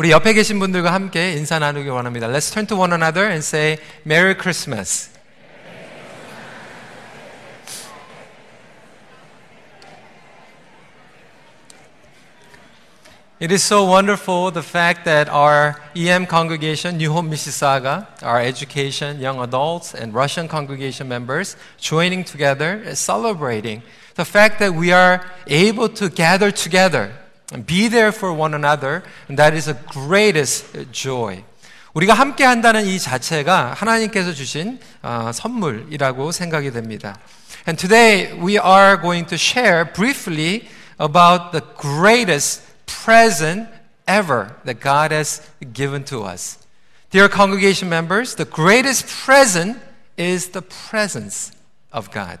우리 옆에 계신 분들과 함께 인사 나누기 원합니다. Let's turn to one another and say Merry Christmas. It is so wonderful the fact that our EM congregation, New Hope Mississauga, our education, young adults, and Russian congregation members joining together, celebrating the fact that we are able to gather together and be there for one another, and that is the greatest joy. 우리가 함께 한다는 이 자체가 하나님께서 주신 어, 선물이라고 생각이 됩니다. And today we are going to share briefly about the greatest present ever that God has given to us. Dear congregation members, the greatest present is the presence of God.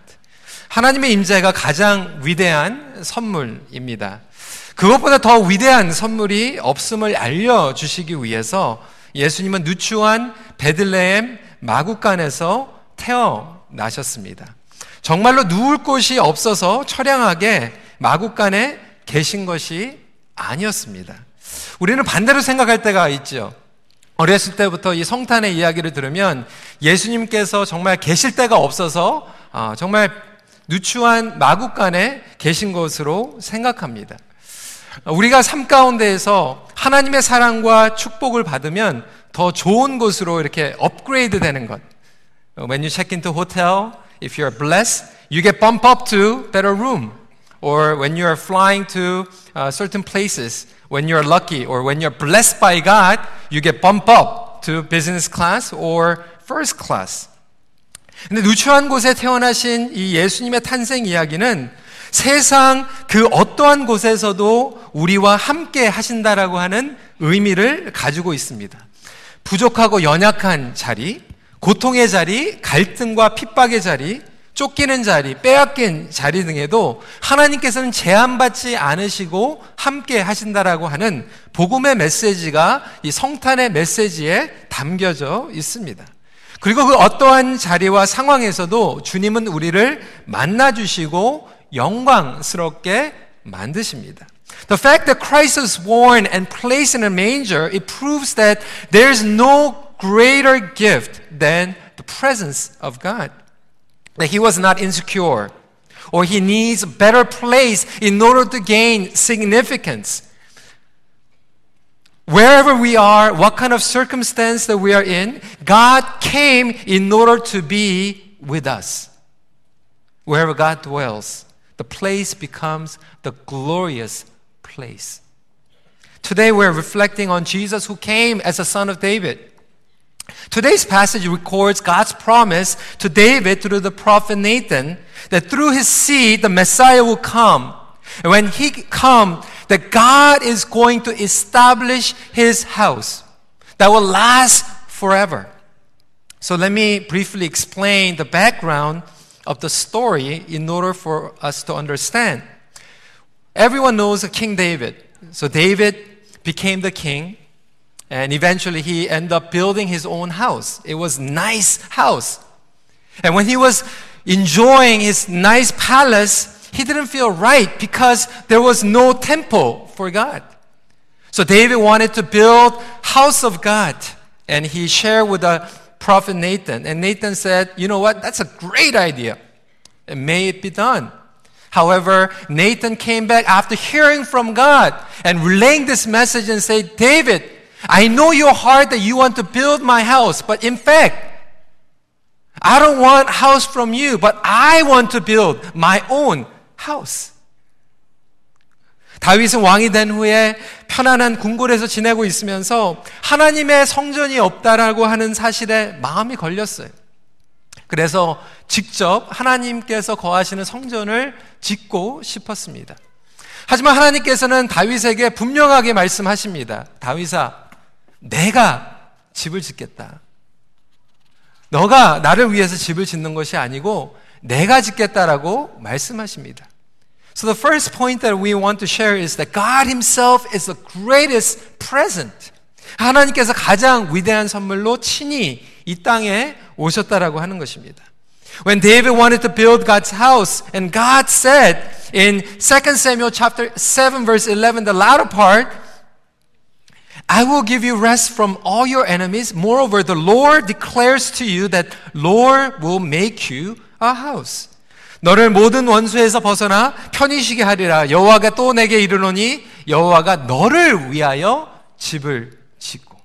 하나님의 임재가 가장 위대한 선물입니다. 그것보다 더 위대한 선물이 없음을 알려주시기 위해서 예수님은 누추한 베들레헴 마국간에서 태어나셨습니다. 정말로 누울 곳이 없어서 처량하게 마국간에 계신 것이 아니었습니다. 우리는 반대로 생각할 때가 있죠. 어렸을 때부터 이 성탄의 이야기를 들으면 예수님께서 정말 계실 데가 없어서 정말 누추한 마국간에 계신 것으로 생각합니다. 우리가 삶 가운데에서 하나님의 사랑과 축복을 받으면 더 좋은 곳으로 이렇게 업그레이드 되는 것. When you check into hotel, if you're blessed, you get bumped up to better room. or when you're flying to uh, certain places, when you're lucky or when you're blessed by God, you get bumped up to business class or first class. 근데 누추한 곳에 태어나신 이 예수님의 탄생 이야기는 세상 그 어떠한 곳에서도 우리와 함께 하신다라고 하는 의미를 가지고 있습니다. 부족하고 연약한 자리, 고통의 자리, 갈등과 핍박의 자리, 쫓기는 자리, 빼앗긴 자리 등에도 하나님께서는 제한받지 않으시고 함께 하신다라고 하는 복음의 메시지가 이 성탄의 메시지에 담겨져 있습니다. 그리고 그 어떠한 자리와 상황에서도 주님은 우리를 만나주시고 영광스럽게 만드십니다. The fact that Christ was born and placed in a manger, it proves that there's no greater gift than the presence of God. that he was not insecure or he needs a better place in order to gain significance. Wherever we are, what kind of circumstance that we are in, God came in order to be with us. Wherever God dwells, the place becomes the glorious place. Today we're reflecting on Jesus who came as a son of David. Today's passage records God's promise to David through the prophet Nathan that through his seed the Messiah will come. And when he come, that God is going to establish his house that will last forever. So let me briefly explain the background of the story in order for us to understand. Everyone knows King David. So David became the king. And eventually he ended up building his own house. It was nice house. And when he was enjoying his nice palace, he didn't feel right because there was no temple for God. So David wanted to build house of God. And he shared with the prophet Nathan. And Nathan said, you know what? That's a great idea. And may it be done. However, Nathan came back after hearing from God and relaying this message and said, David, I know your heart that you want to build my house, but in fact, I don't want house from you, but I want to build my own house. 다윗은 왕이 된 후에 편안한 궁궐에서 지내고 있으면서 하나님의 성전이 없다라고 하는 사실에 마음이 걸렸어요. 그래서 직접 하나님께서 거하시는 성전을 짓고 싶었습니다. 하지만 하나님께서는 다윗에게 분명하게 말씀하십니다. 다윗아, 내가 집을 짓겠다. 너가 나를 위해서 집을 짓는 것이 아니고 내가 짓겠다라고 말씀하십니다. So the first point that we want to share is that God himself is the greatest present. 하나님께서 가장 위대한 선물로 친히 이 땅에 오셨다라고 하는 것입니다. When David wanted to build God's house and God said in 2 Samuel chapter 7 verse 11 the latter part I will give you rest from all your enemies. Moreover, the Lord declares to you that Lord will make you a house. 너를 모든 원수에서 벗어나 편히 쉬게 하리라. 여호와가 또 내게 이르노니 여호와가 너를 위하여 집을 짓고.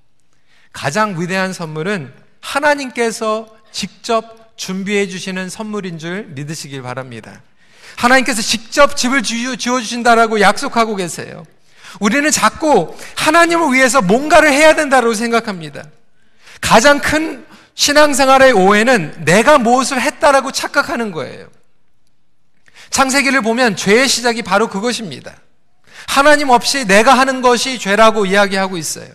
가장 위대한 선물은 하나님께서 직접 준비해 주시는 선물인 줄 믿으시길 바랍니다. 하나님께서 직접 집을 지어 주신다라고 약속하고 계세요. 우리는 자꾸 하나님을 위해서 뭔가를 해야 된다고 생각합니다. 가장 큰 신앙생활의 오해는 내가 무엇을 했다라고 착각하는 거예요. 창세기를 보면 죄의 시작이 바로 그것입니다. 하나님 없이 내가 하는 것이 죄라고 이야기하고 있어요.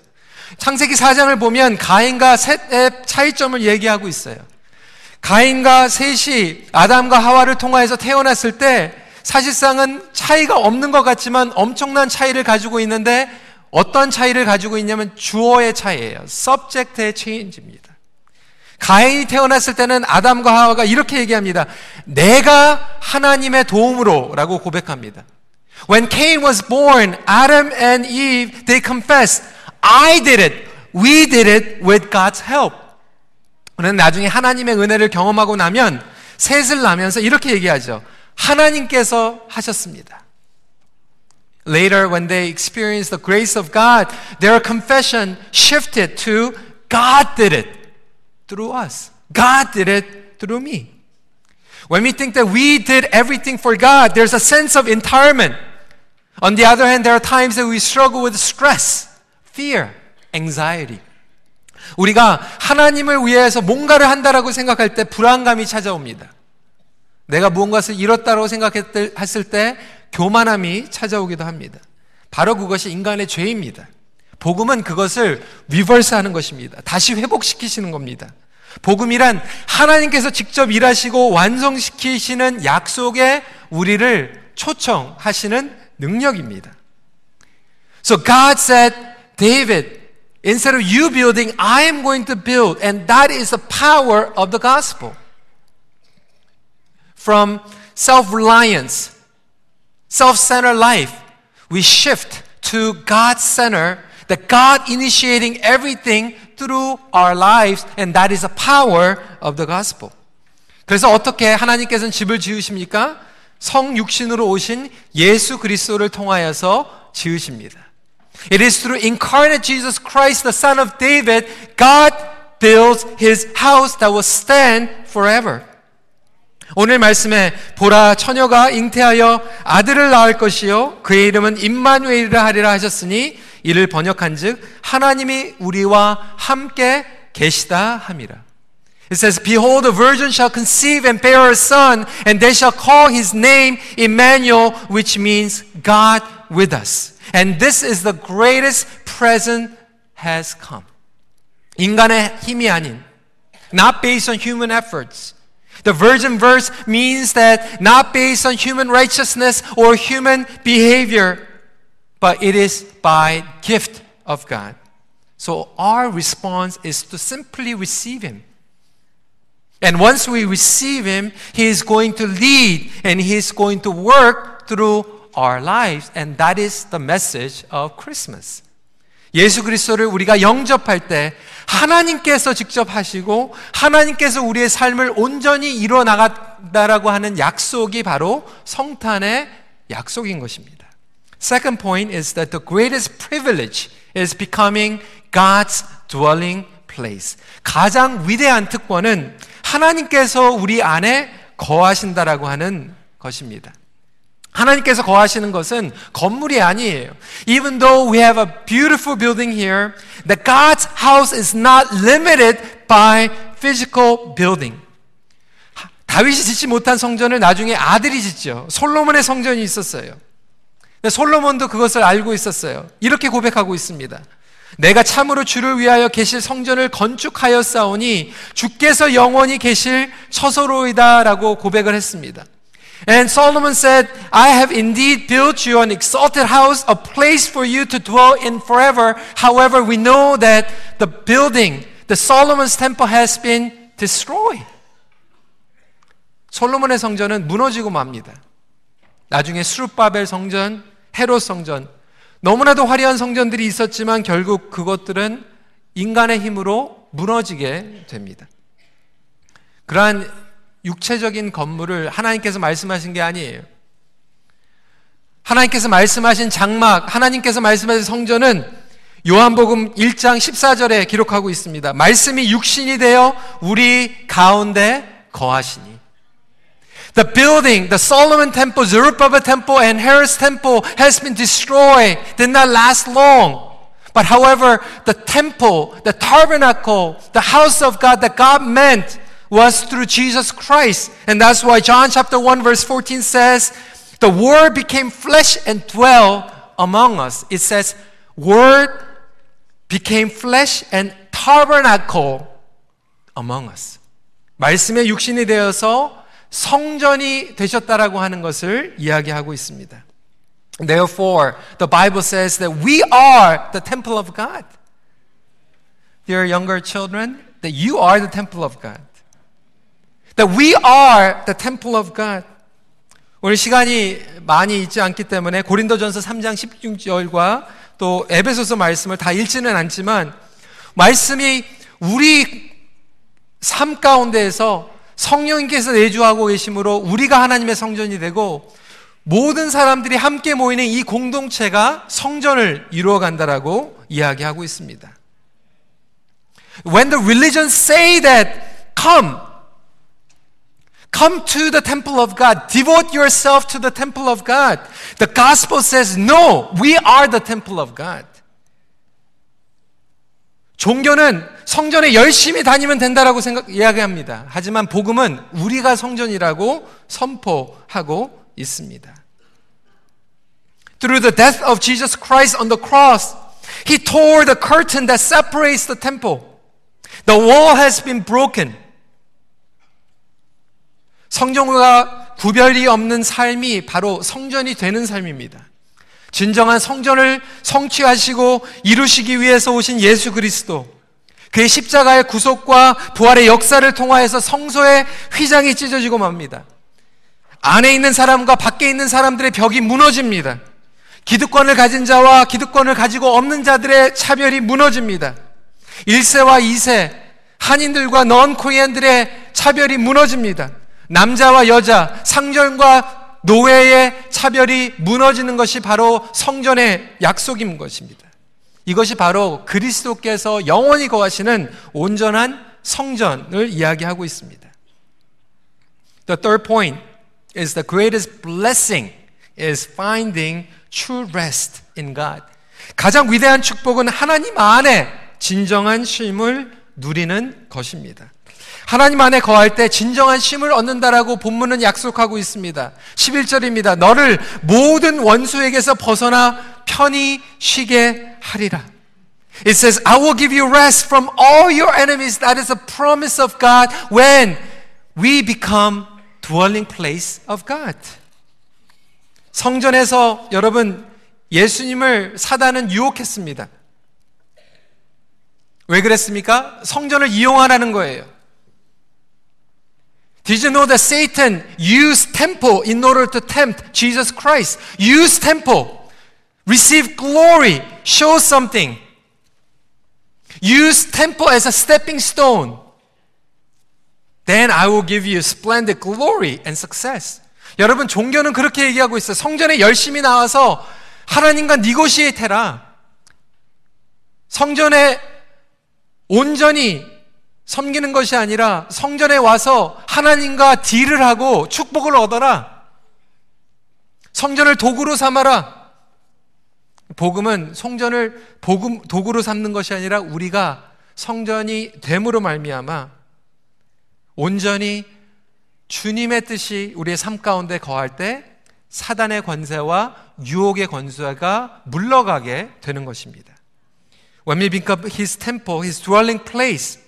창세기 4장을 보면 가인과 셋의 차이점을 얘기하고 있어요. 가인과 셋이 아담과 하와를 통하여서 태어났을 때 사실상은 차이가 없는 것 같지만 엄청난 차이를 가지고 있는데 어떤 차이를 가지고 있냐면 주어의 차이예요. subject의 change입니다. 가인이 태어났을 때는 아담과 하와가 이렇게 얘기합니다. 내가 하나님의 도움으로 라고 고백합니다. When Cain was born, Adam and Eve, they confessed, I did it. We did it with God's help. 그는 나중에 하나님의 은혜를 경험하고 나면 셋을 나면서 이렇게 얘기하죠. 하나님께서 하셨습니다. Later, when they experienced the grace of God, their confession shifted to God did it through us. God did it through me. When we think that we did everything for God, there's a sense of entirement. On the other hand, there are times that we struggle with stress, fear, anxiety. 우리가 하나님을 위해서 뭔가를 한다라고 생각할 때 불안감이 찾아옵니다. 내가 무언가를 잃었다고 생각했을 때 교만함이 찾아오기도 합니다. 바로 그것이 인간의 죄입니다. 복음은 그것을 reverse 하는 것입니다. 다시 회복시키시는 겁니다. 복음이란 하나님께서 직접 일하시고 완성시키시는 약속에 우리를 초청하시는 능력입니다. So God said, David, instead of you building, I am going to build. And that is the power of the gospel. from self reliance, self centered life, we shift to God centered, that God initiating everything through our lives, and that is the power of the gospel. 그래서 어떻게 하나님께서는 집을 지으십니까? 성육신으로 오신 예수 그리스도를 통하여서 지으십니다. It is through incarnate Jesus Christ, the Son of David, God builds his house that will stand forever. 오늘 말씀에 보라 처녀가 잉태하여 아들을 낳을 것이요 그의 이름은 임마누엘이라 하리라 하셨으니 이를 번역한즉 하나님이 우리와 함께 계시다 함이라. It says, Behold, a virgin shall conceive and bear a son, and they shall call his name Emmanuel, which means God with us. And this is the greatest present has come. 인간의 힘이 아닌, not based on human efforts, The virgin verse means that not based on human righteousness or human behavior, but it is by gift of God. So our response is to simply receive Him. And once we receive Him, He is going to lead and He is going to work through our lives. And that is the message of Christmas. 예수 그리스도를 우리가 영접할 때 하나님께서 직접 하시고 하나님께서 우리의 삶을 온전히 이루어 나간다라고 하는 약속이 바로 성탄의 약속인 것입니다. Second point is that the greatest privilege is becoming God's dwelling place. 가장 위대한 특권은 하나님께서 우리 안에 거하신다라고 하는 것입니다. 하나님께서 거하시는 것은 건물이 아니에요. Even though we have a beautiful building here, the God's house is not limited by physical building. 다윗이 짓지 못한 성전을 나중에 아들이 짓죠. 솔로몬의 성전이 있었어요. 솔로몬도 그것을 알고 있었어요. 이렇게 고백하고 있습니다. 내가 참으로 주를 위하여 계실 성전을 건축하였사오니 주께서 영원히 계실 처소로이다라고 고백을 했습니다. And Solomon said, I have indeed built you an exalted house, a place for you to dwell in forever. However, we know that the building, the Solomon's temple has been destroyed. 솔로몬의 성전은 무너지고 맙니다. 나중에 수르바벨 성전, 헤롯 성전, 너무나도 화려한 성전들이 있었지만 결국 그것들은 인간의 힘으로 무너지게 됩니다. 그러한 육체적인 건물을 하나님께서 말씀하신 게 아니에요. 하나님께서 말씀하신 장막, 하나님께서 말씀하신 성전은 요한복음 1장 14절에 기록하고 있습니다. 말씀이 육신이 되어 우리 가운데 거하시니. The building, the Solomon temple, Zerubbabel temple, and Herod's temple has been destroyed, did not last long. But however, the temple, the tabernacle, the house of God that God meant was through Jesus Christ. And that's why John chapter 1 verse 14 says, the word became flesh and dwelt among us. It says, word became flesh and tabernacle among us. 말씀의 육신이 되어서 성전이 되셨다라고 하는 것을 이야기하고 있습니다. Therefore, the Bible says that we are the temple of God. Dear younger children, that you are the temple of God. That we are the temple of God. 오늘 시간이 많이 있지 않기 때문에 고린도전서 3장 16절과 또 에베소서 말씀을 다 읽지는 않지만 말씀이 우리 삶 가운데에서 성령님께서 내주하고 계심으로 우리가 하나님의 성전이 되고 모든 사람들이 함께 모이는 이 공동체가 성전을 이루어 간다라고 이야기하고 있습니다. When the religions say that come Come to the temple of God. Devote yourself to the temple of God. The gospel says, no, we are the temple of God. 종교는 성전에 열심히 다니면 된다라고 생각, 이야기합니다. 하지만 복음은 우리가 성전이라고 선포하고 있습니다. Through the death of Jesus Christ on the cross, He tore the curtain that separates the temple. The wall has been broken. 성전과 구별이 없는 삶이 바로 성전이 되는 삶입니다. 진정한 성전을 성취하시고 이루시기 위해서 오신 예수 그리스도. 그의 십자가의 구속과 부활의 역사를 통하여서 성소의 휘장이 찢어지고 맙니다. 안에 있는 사람과 밖에 있는 사람들의 벽이 무너집니다. 기득권을 가진 자와 기득권을 가지고 없는 자들의 차별이 무너집니다. 1세와 2세, 한인들과 넌 코리안들의 차별이 무너집니다. 남자와 여자, 상전과 노예의 차별이 무너지는 것이 바로 성전의 약속인 것입니다. 이것이 바로 그리스도께서 영원히 거하시는 온전한 성전을 이야기하고 있습니다. The third point is the greatest blessing is finding true rest in God. 가장 위대한 축복은 하나님 안에 진정한 쉼을 누리는 것입니다. 하나님 안에 거할 때 진정한 쉼을 얻는다라고 본문은 약속하고 있습니다. 11절입니다. 너를 모든 원수에게서 벗어나 편히 쉬게 하리라. It says, I will give you rest from all your enemies. That is a promise of God when we become dwelling place of God. 성전에서 여러분 예수님을 사단은 유혹했습니다. 왜 그랬습니까? 성전을 이용하라는 거예요. Did you know that Satan used temple in order to tempt Jesus Christ? Use temple. Receive glory. Show something. Use temple as a stepping stone. Then I will give you splendid glory and success. 여러분, 종교는 그렇게 얘기하고 있어요. 성전에 열심히 나와서 하나님과 니고시에테라. 성전에 온전히 섬기는 것이 아니라 성전에 와서 하나님과 딜을 하고 축복을 얻어라. 성전을 도구로 삼아라. 복음은 성전을 복음 도구로 삼는 것이 아니라 우리가 성전이 됨으로 말미암아 온전히 주님의 뜻이 우리의 삶 가운데 거할 때 사단의 권세와 유혹의 권세가 물러가게 되는 것입니다. When we become His temple, His dwelling place,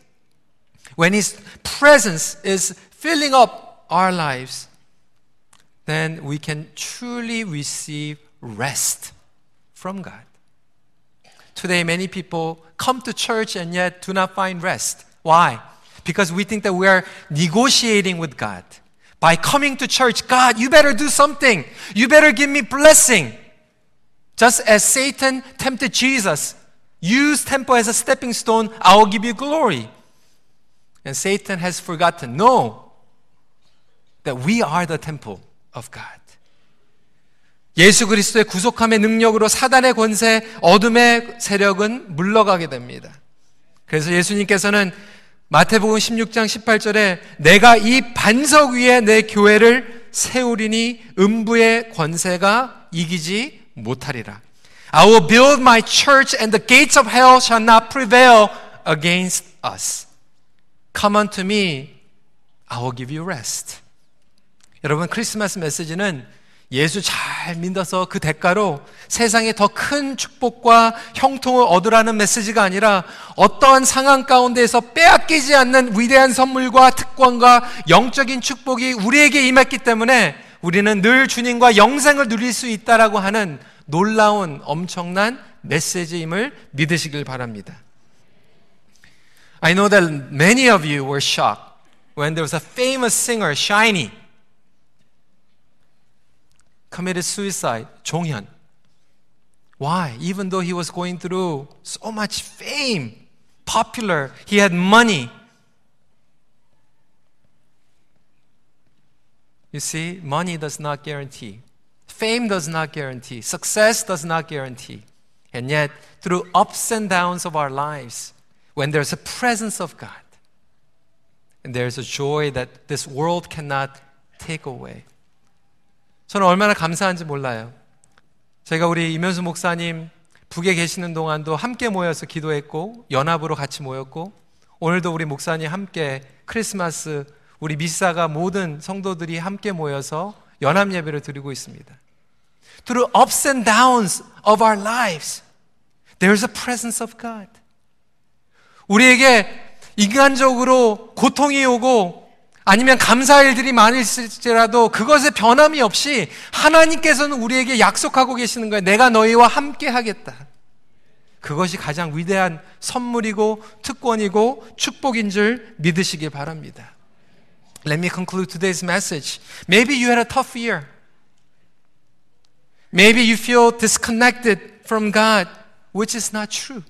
when His presence is filling up our lives, then we can truly receive rest from God. Today, many people come to church and yet do not find rest. Why? Because we think that we are negotiating with God. By coming to church, God, you better do something. You better give me blessing. Just as Satan tempted Jesus, use temple as a stepping stone, I will give you glory. And Satan has forgotten, no, that we are the temple of God. 예수 그리스도의 구속함의 능력으로 사단의 권세, 어둠의 세력은 물러가게 됩니다. 그래서 예수님께서는 마태복음 16장 18절에 내가 이 반석 위에 내 교회를 세우리니 음부의 권세가 이기지 못하리라. I will build my church and the gates of hell shall not prevail against us. Come unto me, I will give you rest. 여러분 크리스마스 메시지는 예수 잘 믿어서 그 대가로 세상에 더 큰 축복과 형통을 얻으라는 메시지가 아니라 어떠한 상황 가운데에서 빼앗기지 않는 위대한 선물과 특권과 영적인 축복이 우리에게 임했기 때문에 우리는 늘 주님과 영생을 누릴 수 있다라고 하는 놀라운 엄청난 메시지임을 믿으시길 바랍니다. I know that many of you were shocked when there was a famous singer, Shiny. committed suicide, 종현. Why? Even though he was going through so much fame, popular, he had money. You see, money does not guarantee. Fame does not guarantee. Success does not guarantee. And yet, through ups and downs of our lives, when there's a presence of God, and there's a joy that this world cannot take away. 저는 얼마나 감사한지 몰라요. 제가 우리 이면수 목사님 북에 계시는 동안도 함께 모여서 기도했고 연합으로 같이 모였고 오늘도 우리 목사님 함께 크리스마스 우리 미사가 모든 성도들이 함께 모여서 연합 예배를 드리고 있습니다. Through ups and downs of our lives, there's a presence of God. 우리에게 인간적으로 고통이 오고 아니면 감사할 일들이 많을지라도 그것에 변함이 없이 하나님께서는 우리에게 약속하고 계시는 거예요. 내가 너희와 함께 하겠다. 그것이 가장 위대한 선물이고 특권이고 축복인 줄 믿으시길 바랍니다. Let me conclude today's message. Maybe you had a tough year. Maybe you feel disconnected from God, which is not true.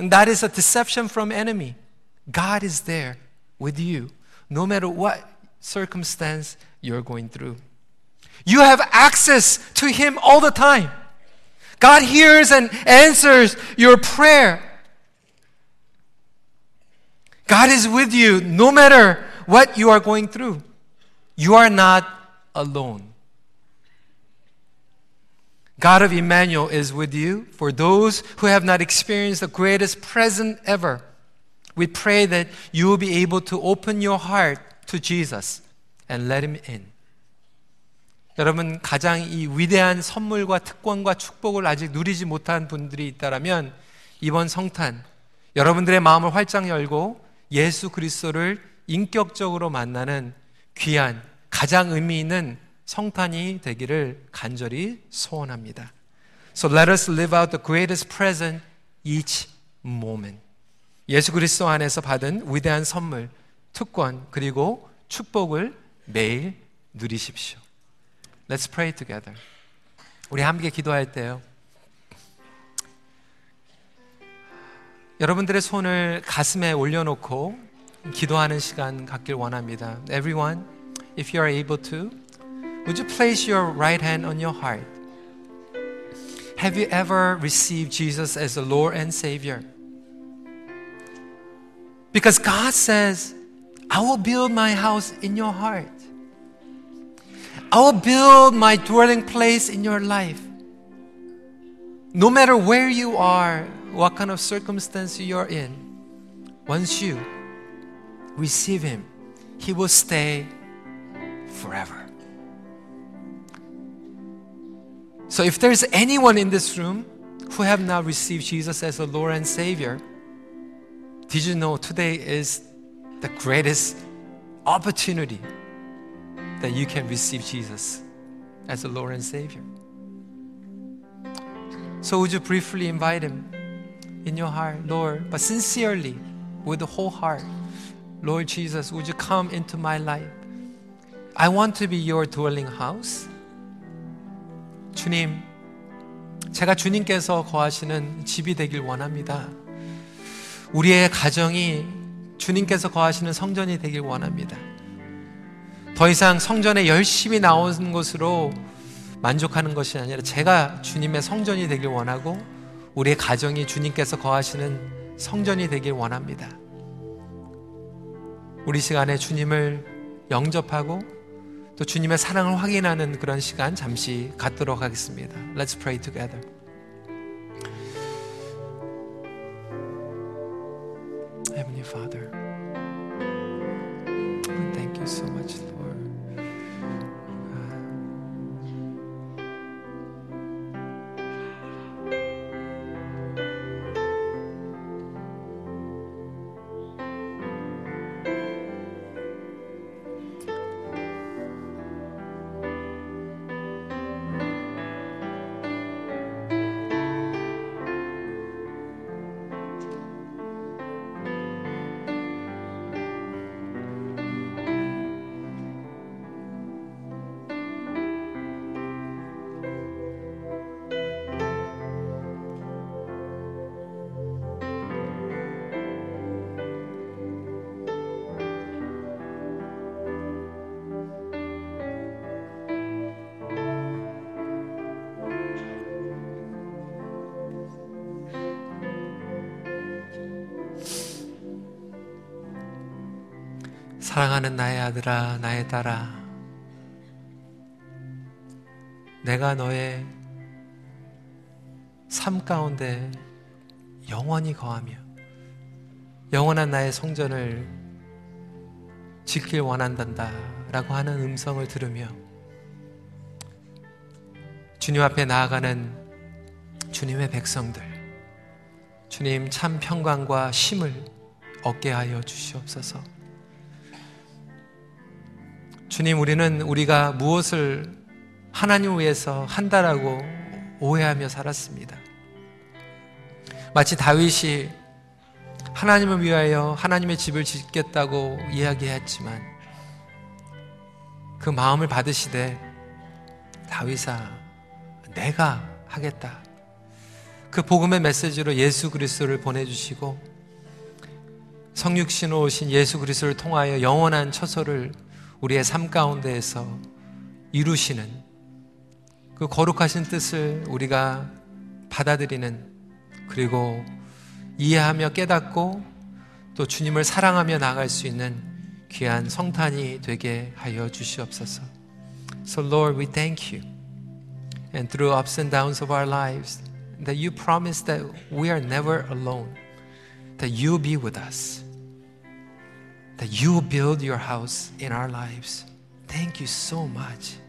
And that is a deception from enemy. God is there with you. no matter what circumstance you're going through. You have access to Him all the time. God hears and answers your prayer. God is with you no matter what you are going through. You are not alone. God of Emmanuel is with you for those who have not experienced the greatest present ever. We pray that you will be able to open your heart to Jesus and let him in. 여러분 가장 이 위대한 선물과 특권과 축복을 아직 누리지 못한 분들이 있다라면 이번 성탄 여러분들의 마음을 활짝 열고 예수 그리스도를 인격적으로 만나는 귀한 가장 의미 있는 성탄이 되기를 간절히 소원합니다. So let us live out the greatest present each moment. 예수 그리스도 안에서 받은 위대한 선물, 특권, 그리고 축복을 매일 누리십시오. Let's pray together. 우리 함께 기도할 때요. 여러분들의 손을 가슴에 올려놓고 기도하는 시간 갖길 원합니다. Everyone, if you are able to, would you place your right hand on your heart? Have you ever received Jesus as the Lord and Savior? Because God says, I will build my house in your heart. I will build my dwelling place in your life. No matter where you are, what kind of circumstance you are in, once you receive Him, He will stay forever. So if there's anyone in this room who have not received Jesus as a Lord and Savior, did you know today is the greatest opportunity that you can receive Jesus as a Lord and Savior? So, would you briefly invite Him in your heart, Lord, but sincerely, with the whole heart? Lord Jesus, would you come into my life? I want to be your dwelling house. 주님, 제가 주님께서 거하시는 집이 되길 원합니다. 우리의 가정이 주님께서 거하시는 성전이 되길 원합니다. 더 이상 성전에 열심히 나오는 것으로 만족하는 것이 아니라 제가 주님의 성전이 되길 원하고 우리의 가정이 주님께서 거하시는 성전이 되길 원합니다. 우리 시간에 주님을 영접하고 또 주님의 사랑을 확인하는 그런 시간 잠시 갖도록 하겠습니다. Let's pray together. Heavenly Father, 사랑하는 나의 아들아, 나의 딸아, 내가 너의 삶 가운데 영원히 거하며 영원한 나의 성전을 지킬 원한단다 라고 하는 음성을 들으며 주님 앞에 나아가는 주님의 백성들 주님 참 평강과 쉼을 얻게 하여 주시옵소서. 주님, 우리는 우리가 무엇을 하나님 위해서 한다라고 오해하며 살았습니다. 마치 다윗이 하나님을 위하여 하나님의 집을 짓겠다고 이야기했지만 그 마음을 받으시되 다윗아 내가 하겠다. 그 복음의 메시지로 예수 그리스도를 보내주시고 성육신으로 오신 예수 그리스도를 통하여 영원한 처소를 우리의 삶 가운데에서 이루시는 그 거룩하신 뜻을 우리가 받아들이는 그리고 이해하며 깨닫고 또 주님을 사랑하며 나갈 수 있는 귀한 성탄이 되게 하여 주시옵소서. So Lord, we thank you. And through ups and downs of our lives, that you promise that we are never alone, that you be with us. That you build your house in our lives. Thank you so much.